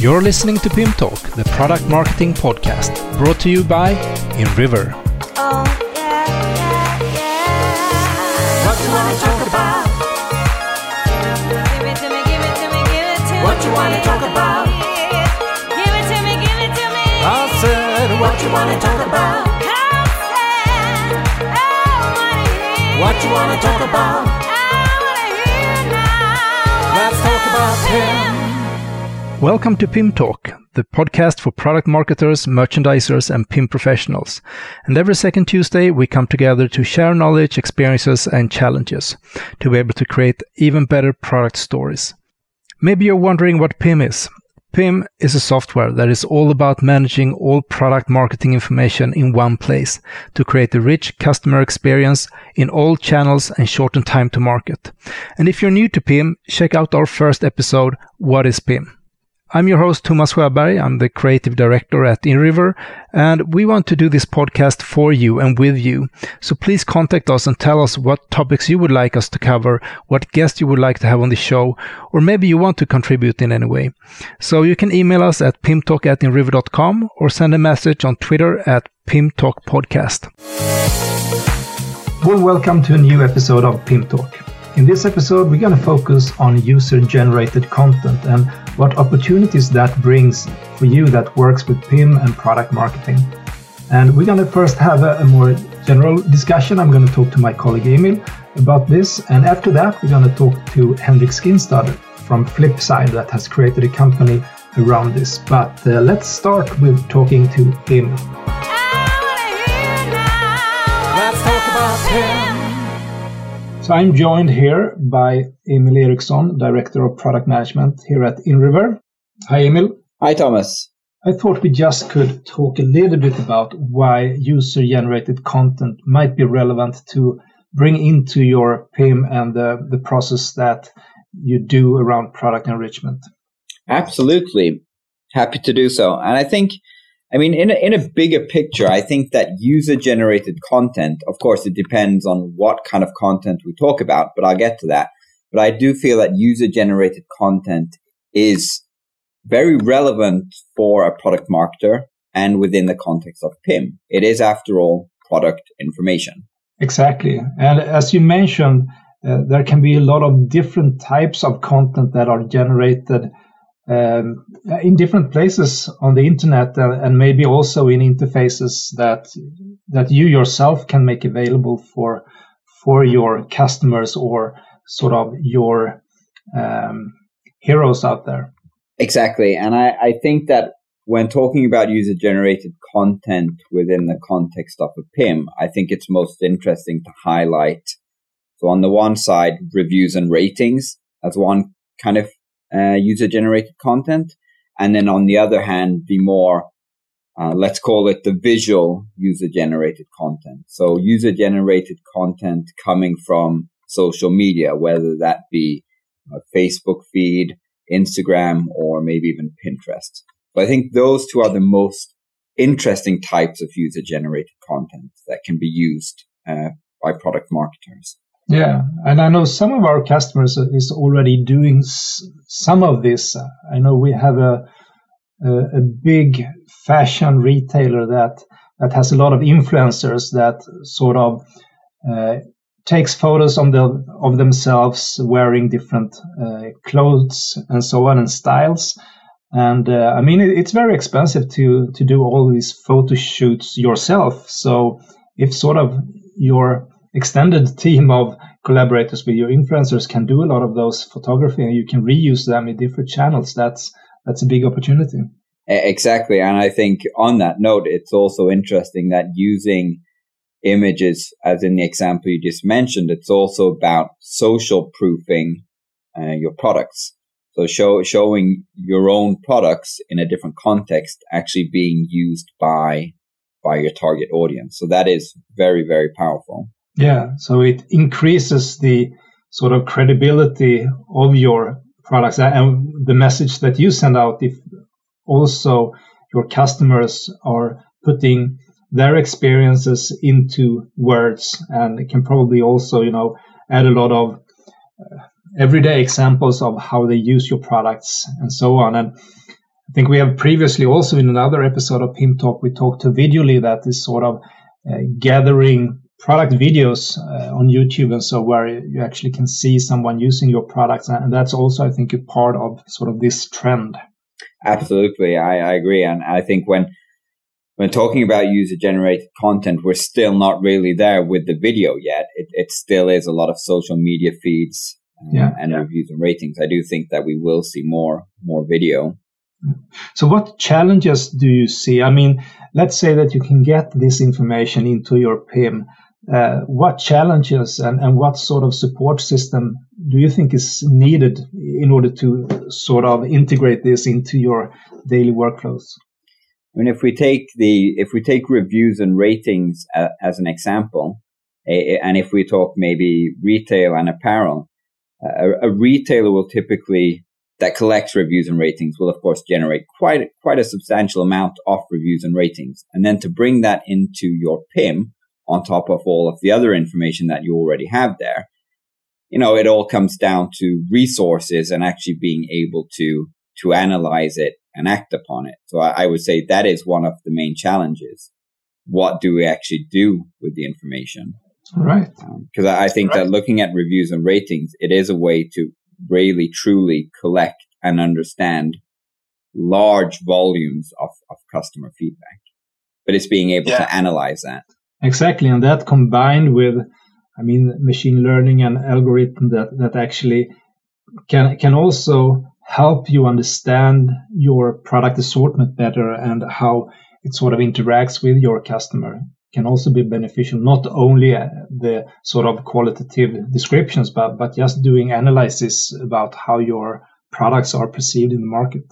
You're listening to Pim Talk, the product marketing podcast, brought to you by InRiver. Oh, yeah, yeah, yeah. What you wanna talk about? Give it to me, give it to me, give it to me. What you wanna talk about? Give it to me, give it to me. I said, what you wanna talk about? What you wanna talk about? I wanna hear now. Let's talk about Pim. Welcome to Pim Talk, the podcast for product marketers, merchandisers, and PIM professionals. And every second Tuesday, we come together to share knowledge, experiences, and challenges to be able to create even better product stories. Maybe you're wondering what PIM is. PIM is a software that is all about managing all product marketing information in one place to create a rich customer experience in all channels and shorten time to market. And if you're new to PIM, check out our first episode, What is PIM? I'm your host, Thomas Sjöberg. I'm the creative director at InRiver, and we want to do this podcast for you and with you. So please contact us and tell us what topics you would like us to cover, what guests you would like to have on the show, or maybe you want to contribute in any way. So you can email us at pimtalk at inriver.com or send a message on Twitter at pimtalkpodcast. Well, welcome to a new episode of Pimtalk. In this episode, we're going to focus on user generated content and what opportunities that brings for you that works with PIM and product marketing. And we're going to first have a, a more general discussion. I'm going to talk to my colleague Emil about this. And after that, we're going to talk to Henrik Skinstad from Flipside that has created a company around this. But uh, let's start with talking to Emil. So I'm joined here by Emil Eriksson, Director of Product Management here at InRiver. Hi, Emil. Hi, Thomas. I thought we just could talk a little bit about why user generated content might be relevant to bring into your PIM and the, the process that you do around product enrichment. Absolutely. Happy to do so. And I think, I mean, in a, in a bigger picture, I think that user generated content, of course, it depends on what kind of content we talk about, but I'll get to that. But I do feel that user generated content is very relevant for a product marketer and within the context of PIM. It is, after all, product information. Exactly. And as you mentioned, uh, there can be a lot of different types of content that are generated um, in different places on the internet and, and maybe also in interfaces that that you yourself can make available for for your customers or sort of your um, heroes out there. Exactly. And I, I think that when talking about user generated content within the context of a PIM, I think it's most interesting to highlight. So on the one side, reviews and ratings as one kind of uh, user generated content. And then on the other hand, the more, uh, let's call it the visual user generated content. So user generated content coming from social media, whether that be a Facebook feed, Instagram, or maybe even Pinterest. So I think those two are the most interesting types of user generated content that can be used uh, by product marketers. Yeah, and I know some of our customers is already doing some of this. I know we have a a, a big fashion retailer that that has a lot of influencers that sort of uh, takes photos on the of themselves wearing different uh, clothes and so on and styles. And uh, I mean, it, it's very expensive to to do all these photo shoots yourself. So if sort of your extended team of collaborators with your influencers can do a lot of those photography and you can reuse them in different channels, that's that's a big opportunity. Exactly. And I think on that note, it's also interesting that using images, as in the example you just mentioned, it's also about social proofing uh, your products. So show, showing your own products in a different context actually being used by, by your target audience. So that is very, very powerful. Yeah, so it increases the sort of credibility of your products and the message that you send out. If also your customers are putting their experiences into words, and it can probably also, you know, add a lot of uh, everyday examples of how they use your products and so on. And I think we have previously also in another episode of Pim Talk, we talked to Videoly that is sort of uh, gathering product videos uh, on YouTube and so where you actually can see someone using your products. And that's also, I think, a part of sort of this trend. Absolutely. I, I agree. And I think when, when talking about user generated content, we're still not really there with the video yet. It, it still is a lot of social media feeds uh, Yeah. and reviews and ratings. I do think that we will see more, more video. So, what challenges do you see? I mean, let's say that you can get this information into your PIM. Uh, what challenges and, and what sort of support system do you think is needed in order to sort of integrate this into your daily workflows? I mean, if we take the if we take reviews and ratings uh, as an example, and if we talk maybe retail and apparel, a, a retailer will typically that collects reviews and ratings will of course generate quite quite a substantial amount of reviews and ratings, and then to bring that into your PIM on top of all of the other information that you already have there, you know, it all comes down to resources and actually being able to to analyze it and act upon it. So I, I would say that is one of the main challenges. What do we actually do with the information? Right. Um, because I, I think that looking at reviews and ratings, it is a way to really truly collect and understand large volumes of, of customer feedback. But it's being able Yeah. to analyze that. Exactly, and that combined with, I mean, machine learning and algorithm that that actually can can also help you understand your product assortment better and how it sort of interacts with your customer can also be beneficial. Not only uh, the sort of qualitative descriptions, but but just doing analysis about how your products are perceived in the market.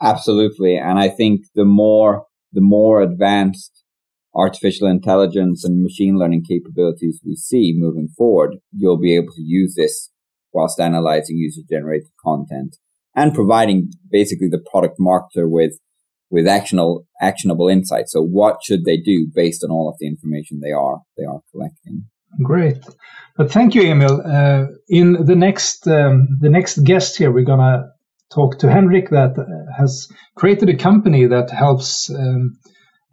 Absolutely. And I think the more, the more advanced artificial intelligence and machine learning capabilities we see moving forward, you'll be able to use this whilst analyzing user generated content and providing basically the product marketer with, with actionable, actionable insights. So what should they do based on all of the information they are, they are collecting? Great, but thank you, Emil. Uh, in the next um, the next guest here, we're gonna talk to Henrik that has created a company that helps um,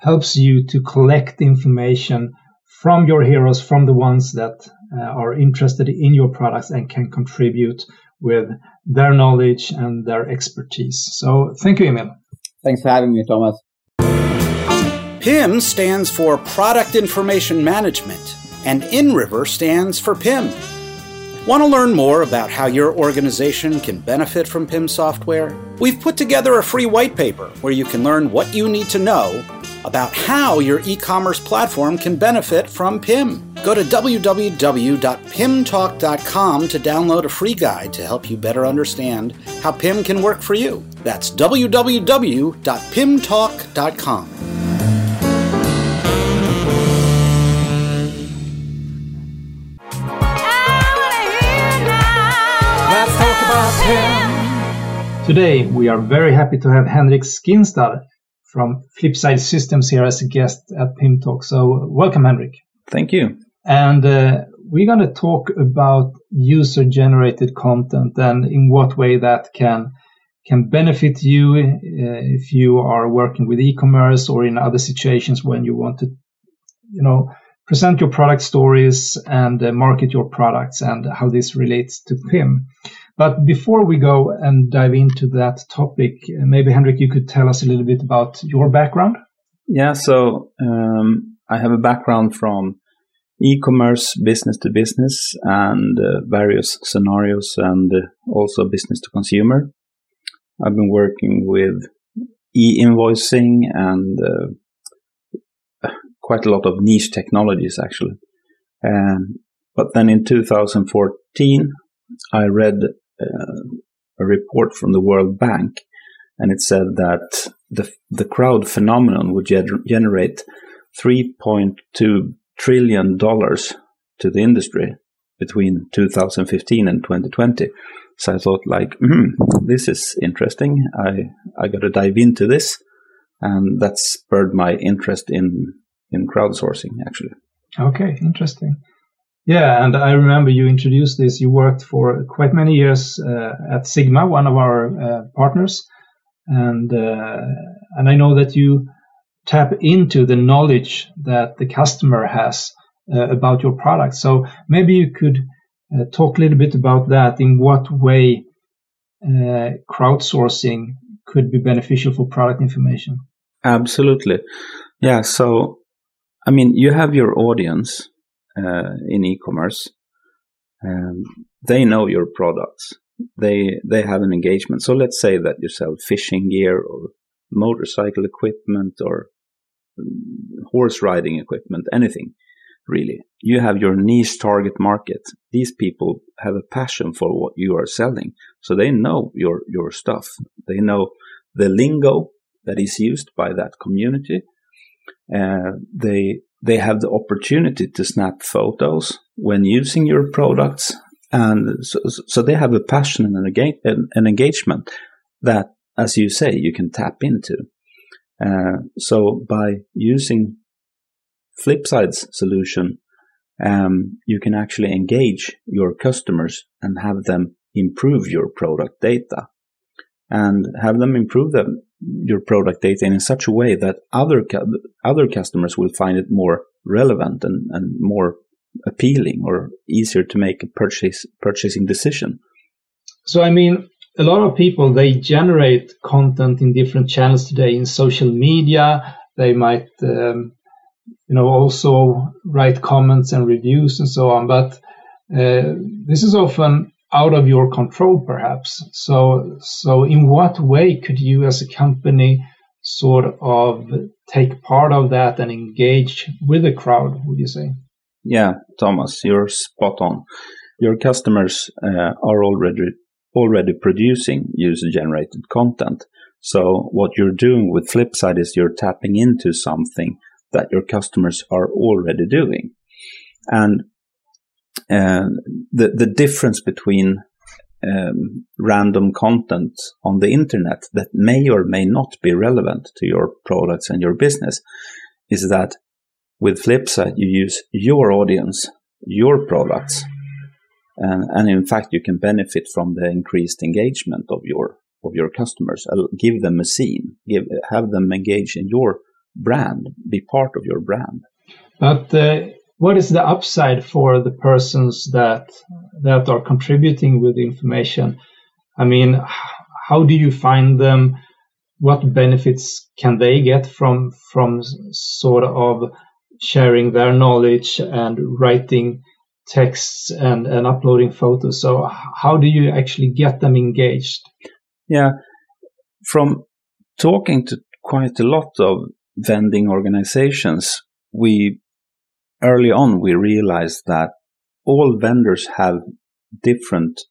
helps you to collect information from your heroes, from the ones that uh, are interested in your products and can contribute with their knowledge and their expertise. So, thank you, Emil. Thanks for having me, Thomas. PIM stands for Product Information Management, and InRiver stands for PIM. Want to learn more about how your organization can benefit from PIM software? We've put together a free white paper where you can learn what you need to know about how your e commerce platform can benefit from PIM. Go to www.pimtalk.com to download a free guide to help you better understand how PIM can work for you. That's www.pimtalk.com. Today, we are very happy to have Henrik Skinstad from Flipside Systems here as a guest at PIM Talk. So, welcome, Henrik. Thank you. And uh, we're going to talk about user generated content and in what way that can can benefit you uh, if you are working with e-commerce or in other situations when you want to you know present your product stories and uh, market your products and how this relates to PIM. But before we go and dive into that topic, uh, maybe Henrik, you could tell us a little bit about your background. Yeah, so um, I have a background from e-commerce, business to business, and uh, various scenarios, and uh, also business to consumer. I've been working with e-invoicing and uh, quite a lot of niche technologies, actually. Um, but then in 2014, I read a report from the World Bank, and it said that the the crowd phenomenon would gener- generate 3.2 trillion dollars to the industry between 2015 and 2020. So I thought, like, mm, this is interesting. I I got to dive into this, and that spurred my interest in in crowdsourcing. Actually, Okay, interesting. Yeah, and I remember you introduced this. You worked for quite many years uh, at Sigma, one of our uh, partners. and uh, and I know that you tap into the knowledge that the customer has uh, about your product. So maybe you could uh, talk a little bit about that. In what way uh, crowdsourcing could be beneficial for product information? Absolutely, yeah. So, I mean, you have your audience uh, in e-commerce. Um, they know your products. They they have an engagement. So let's say that you sell fishing gear or motorcycle equipment or um, horse riding equipment, anything really. You have your niche target market. These people have a passion for what you are selling. So they know your, your stuff. They know the lingo that is used by that community. Uh, they, they have the opportunity to snap photos when using your products. And so, so they have a passion and an, engagement that, as you say, you can tap into. Uh, so by using Flipside's solution, um, you can actually engage your customers and have them improve your product data and have them improve them, your product data in such a way that other other customers will find it more relevant and, and more appealing or easier to make a purchase purchasing decision. So I mean, a lot of people they generate content in different channels today in social media. They might um, you know also write comments and reviews and so on but uh, this is often out of your control perhaps. So so in what way could you as a company sort of take part of that and engage with the crowd would you say? Yeah thomas you're spot on. Your customers uh, are already already producing user generated content. So what you're doing with flipside is you're tapping into something that your customers are already doing. And uh, the the difference between um, random content on the internet that may or may not be relevant to your products and your business is that with Flipside you use your audience, your products, and, and in fact you can benefit from the increased engagement of your of your customers. give them a scene, give have them engage in your brand, be part of your brand. But uh, what is the upside for the persons that that are contributing with information? I mean, how do you find them? What benefits can they get from from sort of sharing their knowledge and writing texts and, and uploading photos? So how do you actually get them engaged? Yeah, from talking to quite a lot of vending organizations, we early on we realized that all vendors have different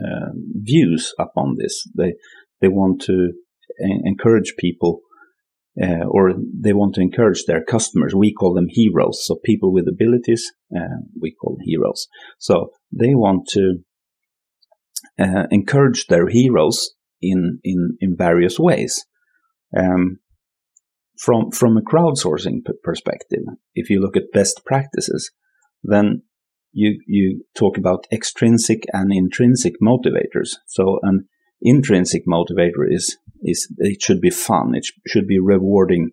uh, views upon this. They they want to encourage people, uh, or they want to encourage their customers. We call them heroes. So people with abilities, uh, we call heroes. So they want to uh, encourage their heroes in in in various ways. Um, from from a crowdsourcing perspective, if you look at best practices, then you you talk about extrinsic and intrinsic motivators. So an intrinsic motivator is is it should be fun. It sh- should be rewarding,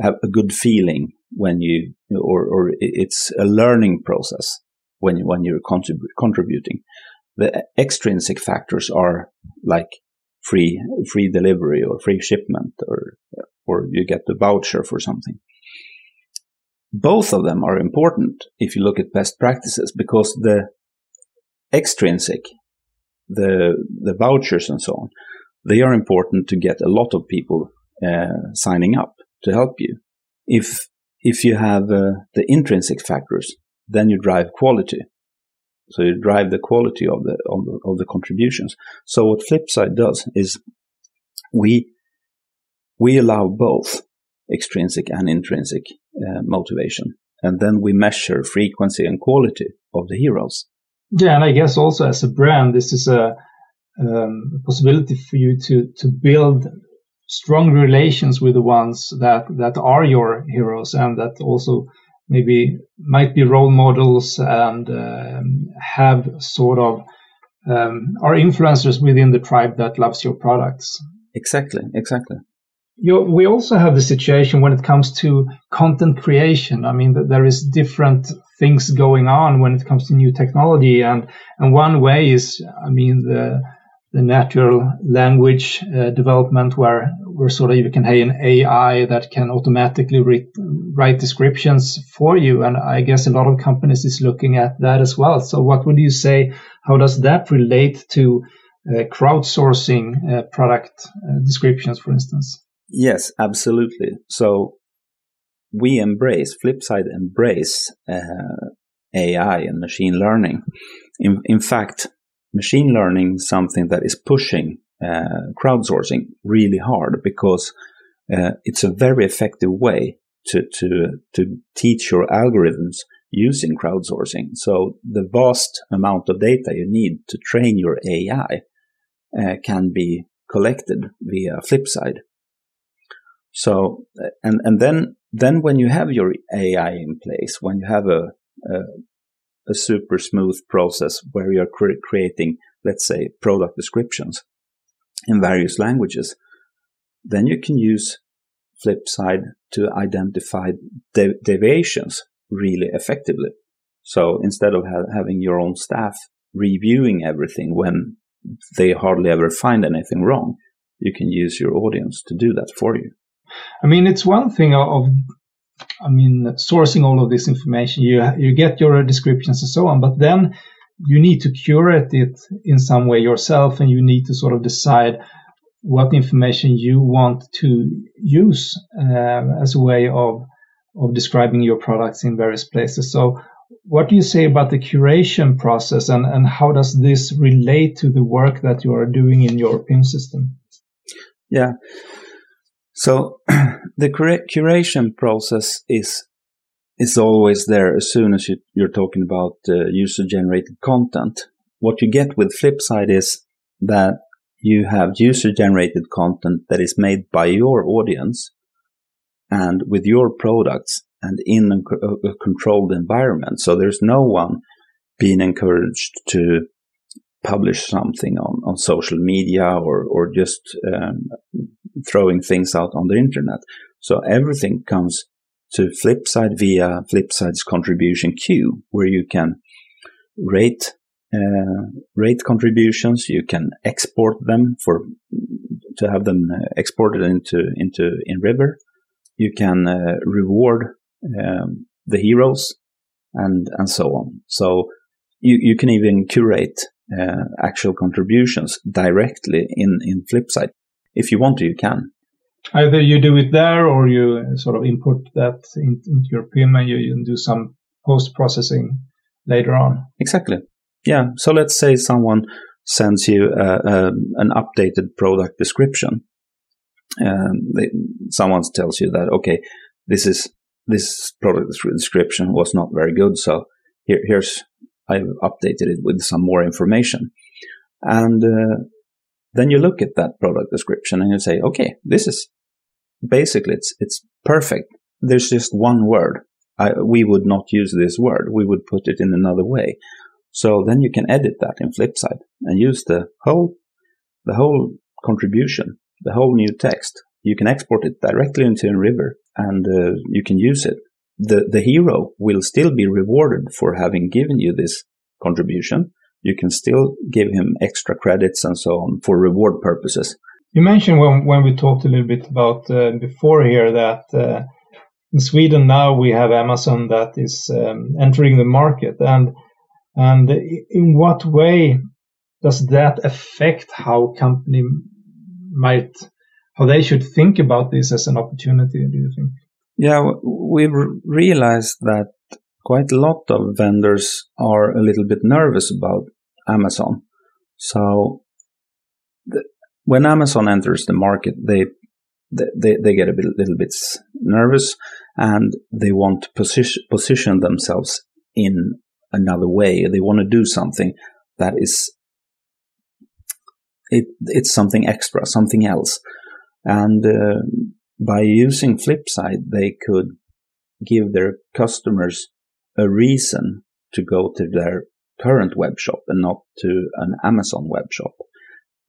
have a good feeling when you or or it's a learning process when when you're contrib- contributing. The extrinsic factors are like free free delivery or free shipment or or you get the voucher for something. Both of them are important if you look at best practices because the extrinsic, the the vouchers and so on, they are important to get a lot of people uh, signing up to help you. If if you have uh, the intrinsic factors, then you drive quality. So you drive the quality of the, of the of the contributions. So what Flipside does is we we allow both extrinsic and intrinsic uh, motivation. And then we measure frequency and quality of the heroes. Yeah, and I guess also as a brand, this is a um, possibility for you to to build strong relations with the ones that that are your heroes and that also maybe might be role models and um, have sort of um, are influencers within the tribe that loves your products. Exactly, exactly. You, we also have the situation when it comes to content creation. I mean, there is different things going on when it comes to new technology, and and one way is, I mean, the the natural language uh, development where where sort of you can have an AI that can automatically re- write descriptions for you, and I guess a lot of companies is looking at that as well. So, what would you say? How does that relate to uh, crowdsourcing uh, product uh, descriptions, for instance? Yes, absolutely. So we embrace, Flipside embrace uh, AI and machine learning. In, in fact, machine learning is something that is pushing uh, crowdsourcing really hard because uh, it's a very effective way to, to, to teach your algorithms using crowdsourcing. So the vast amount of data you need to train your AI uh, can be collected via Flipside. So, and, and then, then when you have your AI in place, when you have a, a, a super smooth process where you're cre- creating, let's say, product descriptions in various languages, then you can use Flipside to identify de- deviations really effectively. So instead of ha- having your own staff reviewing everything when they hardly ever find anything wrong, you can use your audience to do that for you. I mean, it's one thing of, I mean, sourcing all of this information. You you get your descriptions and so on, but then you need to curate it in some way yourself, and you need to sort of decide what information you want to use uh, as a way of of describing your products in various places. So, what do you say about the curation process, and and how does this relate to the work that you are doing in your PIM system? Yeah. So the cura- curation process is is always there as soon as you, are talking about uh, user generated content. What you get with Flipside is that you have user generated content that is made by your audience and with your products and in a, a controlled environment. So there's no one being encouraged to publish something on, on social media or, or just um, throwing things out on the internet. So everything comes to Flipside via Flipside's contribution queue, where you can rate uh, rate contributions. You can export them for to have them uh, exported into into InRiver. You can uh, reward um, the heroes and and so on. So you you can even curate uh, actual contributions directly in in Flipside. If you want to, you can. Either you do it there, or you sort of input that in, into your PIM, and you, you do some post processing later on. Exactly. Yeah. So let's say someone sends you uh, uh, an updated product description. Um, they, someone tells you that okay, this is this product description was not very good, so here, here's I've updated it with some more information. And uh, then you look at that product description and you say, okay, this is basically it's it's perfect. There's just one word. I, we would not use this word. We would put it in another way. So then you can edit that in Flipside and use the whole the whole contribution, the whole new text. You can export it directly into InRiver and uh, you can use it the, the hero will still be rewarded for having given you this contribution. You can still give him extra credits and so on for reward purposes. You mentioned when, when we talked a little bit about uh, before here that uh, in Sweden now we have Amazon that is um, entering the market, and and in what way does that affect how company might how they should think about this as an opportunity? Do you think? Yeah, we've realized that quite a lot of vendors are a little bit nervous about Amazon. So the, when Amazon enters the market, they they, they get a bit, little bit nervous and they want to position, position themselves in another way. They want to do something that is it, it's something extra, something else. And uh, by using Flipside, they could give their customers a reason to go to their current web shop and not to an Amazon web shop.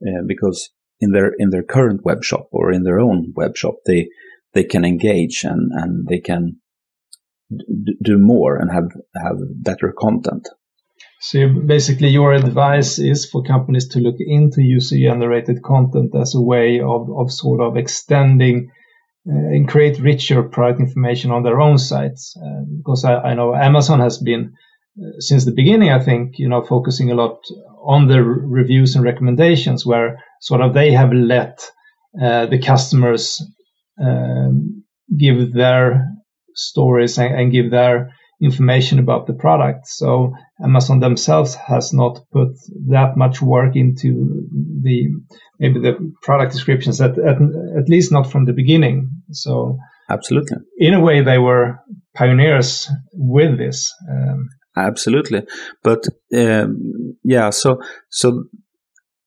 Uh, because in their in their current web shop or in their own web shop, they they can engage and and they can d- do more and have have better content. So basically, your advice is for companies to look into user-generated content as a way of, of sort of extending and create richer product information on their own sites. Uh, because I, I, know Amazon has been uh, since the beginning, I think, you know, focusing a lot on the reviews and recommendations, where sort of they have let uh, the customers um, give their stories and, and give their information about the product. So Amazon themselves has not put that much work into the maybe the product descriptions at, at, at least not from the beginning. So absolutely, in a way, they were pioneers with this. Um, absolutely, but um, yeah, so so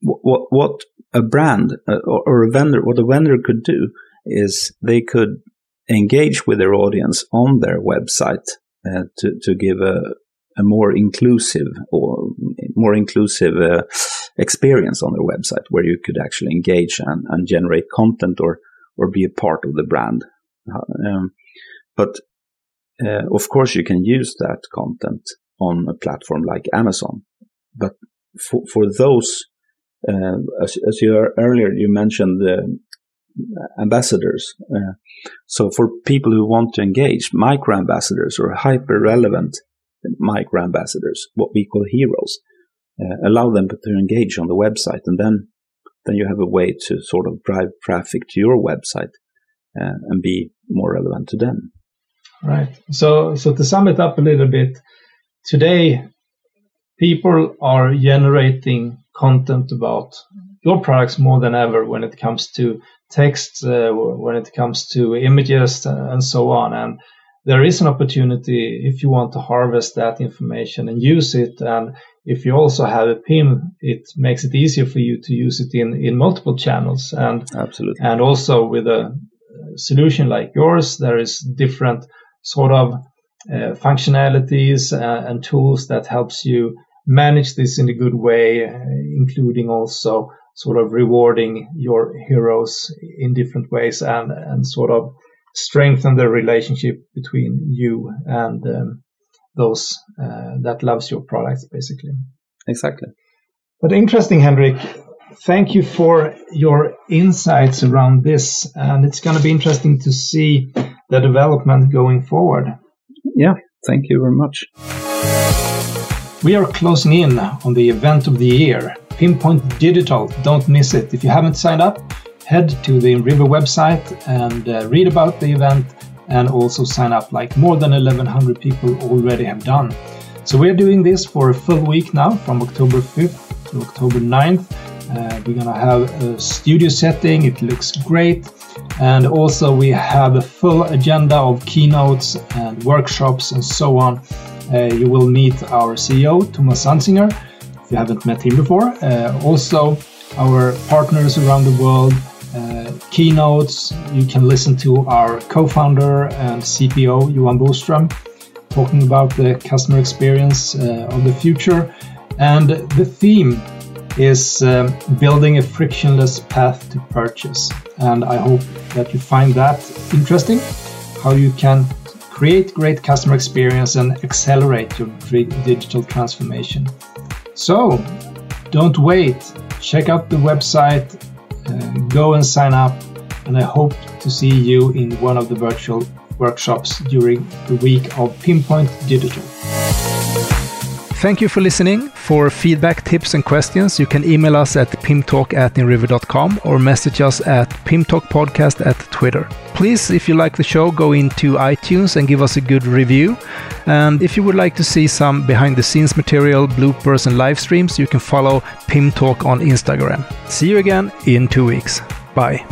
what what a brand uh, or, or a vendor, what a vendor could do is they could engage with their audience on their website uh, to to give a a more inclusive or more inclusive uh, experience on their website where you could actually engage and, and generate content or or be a part of the brand. Um, but uh, of course, you can use that content on a platform like Amazon. But for for those, uh, as, as you earlier you mentioned the ambassadors. Uh, so for people who want to engage, micro ambassadors or hyper relevant micro ambassadors, what we call heroes, uh, allow them to engage on the website, and then then you have a way to sort of drive traffic to your website uh, and be more relevant to them. Right. So so to sum it up a little bit, today people are generating content about your products more than ever when it comes to text, uh, when it comes to images, uh, and so on. And there is an opportunity if you want to harvest that information and use it. And if you also have a PIM, it makes it easier for you to use it in, in multiple channels. And absolutely. And also with a solution like yours, there is different sort of uh, functionalities uh, and tools that helps you manage this in a good way, uh, including also sort of rewarding your heroes in different ways and, and sort of strengthen the relationship between you and um, those uh, that loves your products basically. Exactly. But interesting henrik thank you for your insights around this and it's going to be interesting to see the development going forward. Yeah thank you very much. We are closing in on the event of the year Pinpoint Digital. Don't miss it. If you haven't signed up, head to the Inriver website and uh, read about the event and also sign up like more than 1100 people already have done. So we're doing this for a full week now from October 5th to October 9th. Uh, we're to have a studio setting. It looks great. And also we have a full agenda of keynotes and workshops and so on. Uh, you will meet our CEO, Thomas Sansinger, if you haven't met him before. Uh, also, our partners around the world, uh, keynotes. You can listen to our co founder and CPO, Johan Boström, talking about the customer experience uh, of the future. And the theme is um, building a frictionless path to purchase. And I hope that you find that interesting, how you can create great customer experience and accelerate your digital transformation. So don't wait. Check out the website, uh, go and sign up, and I hope to see you in one of the virtual workshops during the week of Pinpoint Digital. Thank you for listening. For feedback, tips, and questions, you can email us at pimtalk at inriver.com or message us at pimtalkpodcast at Twitter. Please, if you like the show, go into iTunes and give us a good review. And if you would like to see some behind the scenes material, bloopers, and live streams, you can follow Pim Talk on Instagram. See you again in two weeks. Bye.